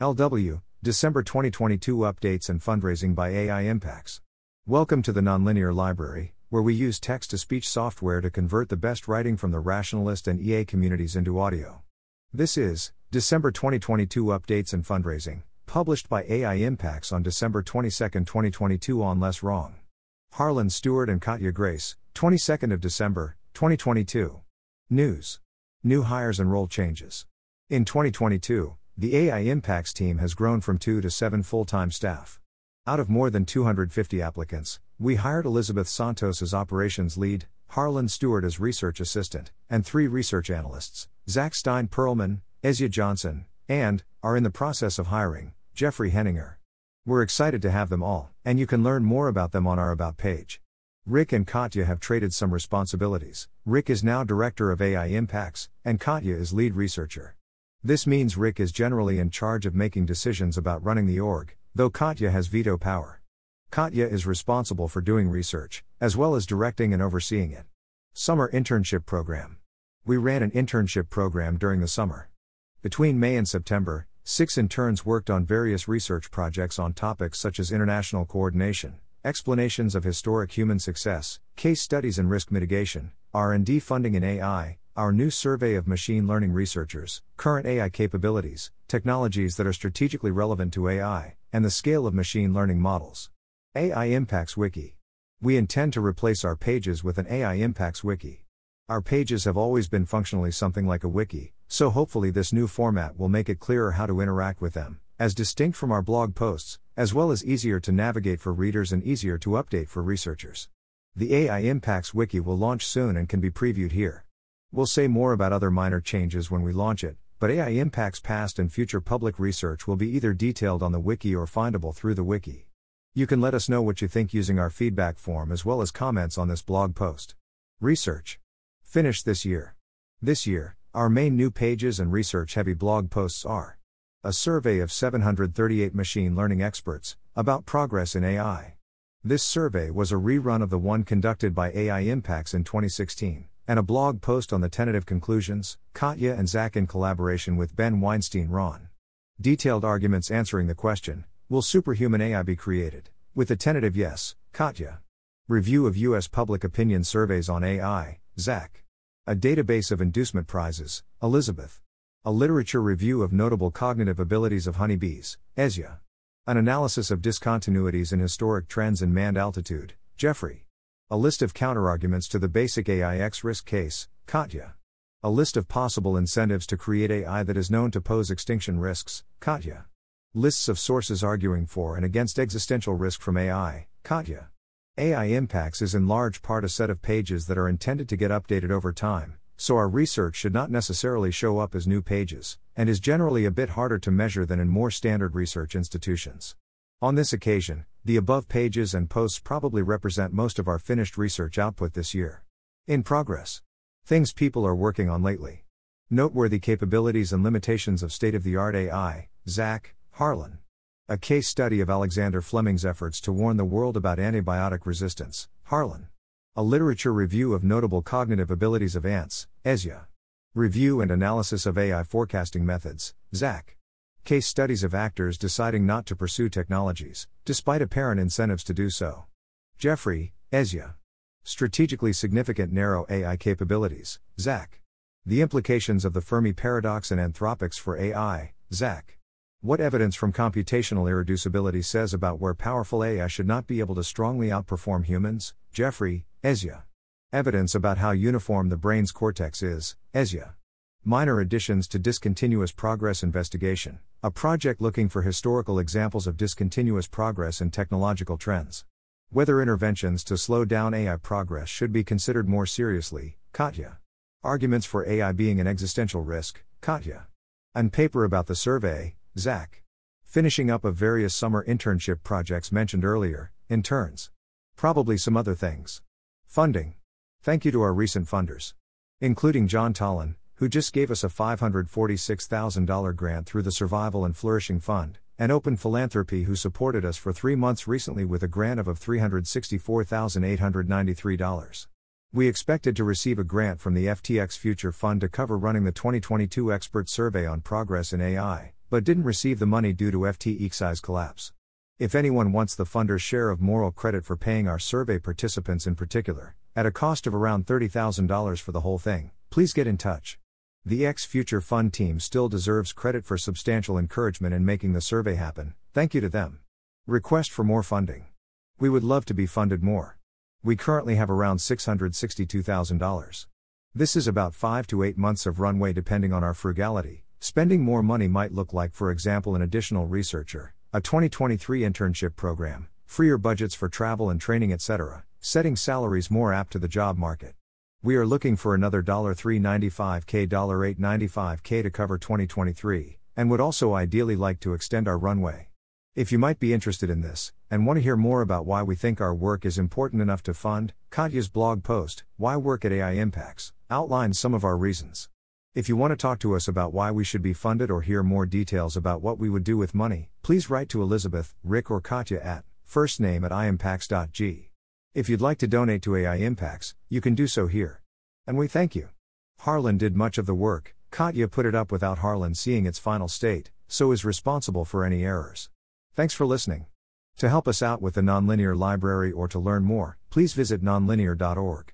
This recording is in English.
LW, December 2022 Updates and Fundraising by AI Impacts. Welcome to the Nonlinear Library, where we use text to speech software to convert the best writing from the rationalist and EA communities into audio. This is December 2022 Updates and Fundraising, published by AI Impacts on December 22, 2022 on Less Wrong. Harlan Stewart and Katja Grace, 22nd of December, 2022. News. New hires and role changes. In 2022, the AI Impacts team has grown from 2 to 7 full time staff. Out of more than 250 applicants, we hired Elizabeth Santos as operations lead, Harlan Stewart as research assistant, and three research analysts Zach Stein Perlman, Aysja Johnson, and, are in the process of hiring, Jeffrey Heninger. We're excited to have them all, and you can learn more about them on our About page. Rick and Katja have traded some responsibilities. Rick is now Director of AI Impacts, and Katja is lead researcher. This means Rick is generally in charge of making decisions about running the org, though Katja has veto power. Katja is responsible for doing research, as well as directing and overseeing it. Summer Internship Program. We ran an internship program during the summer. Between May and September, six interns worked on various research projects on topics such as international coordination, explanations of historic human success, case studies and risk mitigation, R&D funding in AI, our new survey of machine learning researchers, current AI capabilities, technologies that are strategically relevant to AI, and the scale of machine learning models. AI Impacts Wiki. We intend to replace our pages with an AI Impacts Wiki. Our pages have always been functionally something like a wiki, so hopefully this new format will make it clearer how to interact with them, as distinct from our blog posts, as well as easier to navigate for readers and easier to update for researchers. The AI Impacts Wiki will launch soon and can be previewed here. We'll say more about other minor changes when we launch it, but AI impacts past and future public research will be either detailed on the wiki or findable through the wiki. You can let us know what you think using our feedback form as well as comments on this blog post. Research. Finished this year. This year, our main new pages and research heavy blog posts are a survey of 738 machine learning experts about progress in AI. This survey was a rerun of the one conducted by AI Impacts in 2016 and a blog post on the tentative conclusions, Katja and Zach in collaboration with Ben Weinstein-Raun. Detailed arguments answering the question Will superhuman AI be created? With the tentative yes, Katja. Review of U.S. public opinion surveys on AI, Zach. A database of inducement prizes, Elizabeth. A literature review of notable cognitive abilities of honeybees, Aysja. An analysis of discontinuities in historic trends in manned altitude, Jeffrey. A list of counterarguments to the basic AIX risk case, Katja. A list of possible incentives to create AI that is known to pose extinction risks, Katja. Lists of sources arguing for and against existential risk from AI, Katja. AI Impacts is in large part a set of pages that are intended to get updated over time, so our research should not necessarily show up as new pages, and is generally a bit harder to measure than in more standard research institutions. On this occasion, the above pages and posts probably represent most of our finished research output this year. In progress. Things people are working on lately. Noteworthy capabilities and limitations of state of the art AI, Zach, Harlan. A case study of Alexander Fleming's efforts to warn the world about antibiotic resistance, Harlan. A literature review of notable cognitive abilities of ants, Aysja. Review and analysis of AI forecasting methods, Zach. Case studies of actors deciding not to pursue technologies, despite apparent incentives to do so. Jeffrey, Aysja. Strategically significant narrow AI capabilities, Zach. The implications of the Fermi paradox and anthropics for AI, Zach. What evidence from computational irreducibility says about where powerful AI should not be able to strongly outperform humans, Jeffrey, Aysja. Evidence about how uniform the brain's cortex is, Aysja. Minor additions to discontinuous progress investigation, a project looking for historical examples of discontinuous progress in technological trends. Whether interventions to slow down AI progress should be considered more seriously, Katja. Arguments for AI being an existential risk, Katja. And paper about the survey, Zach. Finishing up of various summer internship projects mentioned earlier, interns. Probably some other things. Funding. Thank you to our recent funders. Including Jaan Tallinn, who just gave us a $546,000 grant through the Survival and Flourishing Fund, and Open Philanthropy, who supported us for three months recently with a grant of, of $364,893. We expected to receive a grant from the FTX Future Fund to cover running the 2022 expert survey on progress in AI, but didn't receive the money due to FTX's collapse. If anyone wants the funder's share of moral credit for paying our survey participants in particular, at a cost of around $30,000 for the whole thing, please get in touch. The X Future Fund team still deserves credit for substantial encouragement in making the survey happen, thank you to them. Request for more funding. We would love to be funded more. We currently have around $662,000. This is about 5 to 8 months of runway depending on our frugality. Spending more money might look like, for example, an additional researcher, a 2023 internship program, freer budgets for travel and training, etc., setting salaries more apt to the job market. We are looking for another $395k, $895k to cover 2023, and would also ideally like to extend our runway. If you might be interested in this, and want to hear more about why we think our work is important enough to fund, Katja's blog post, Why Work at AI Impacts, outlines some of our reasons. If you want to talk to us about why we should be funded or hear more details about what we would do with money, please write to Elizabeth, Rick, or Katja at firstname at impacts.g. If you'd like to donate to AI Impacts, you can do so here. And we thank you. Harlan did much of the work, Katja put it up without Harlan seeing its final state, so is responsible for any errors. Thanks for listening. To help us out with the Nonlinear Library or to learn more, please visit nonlinear.org.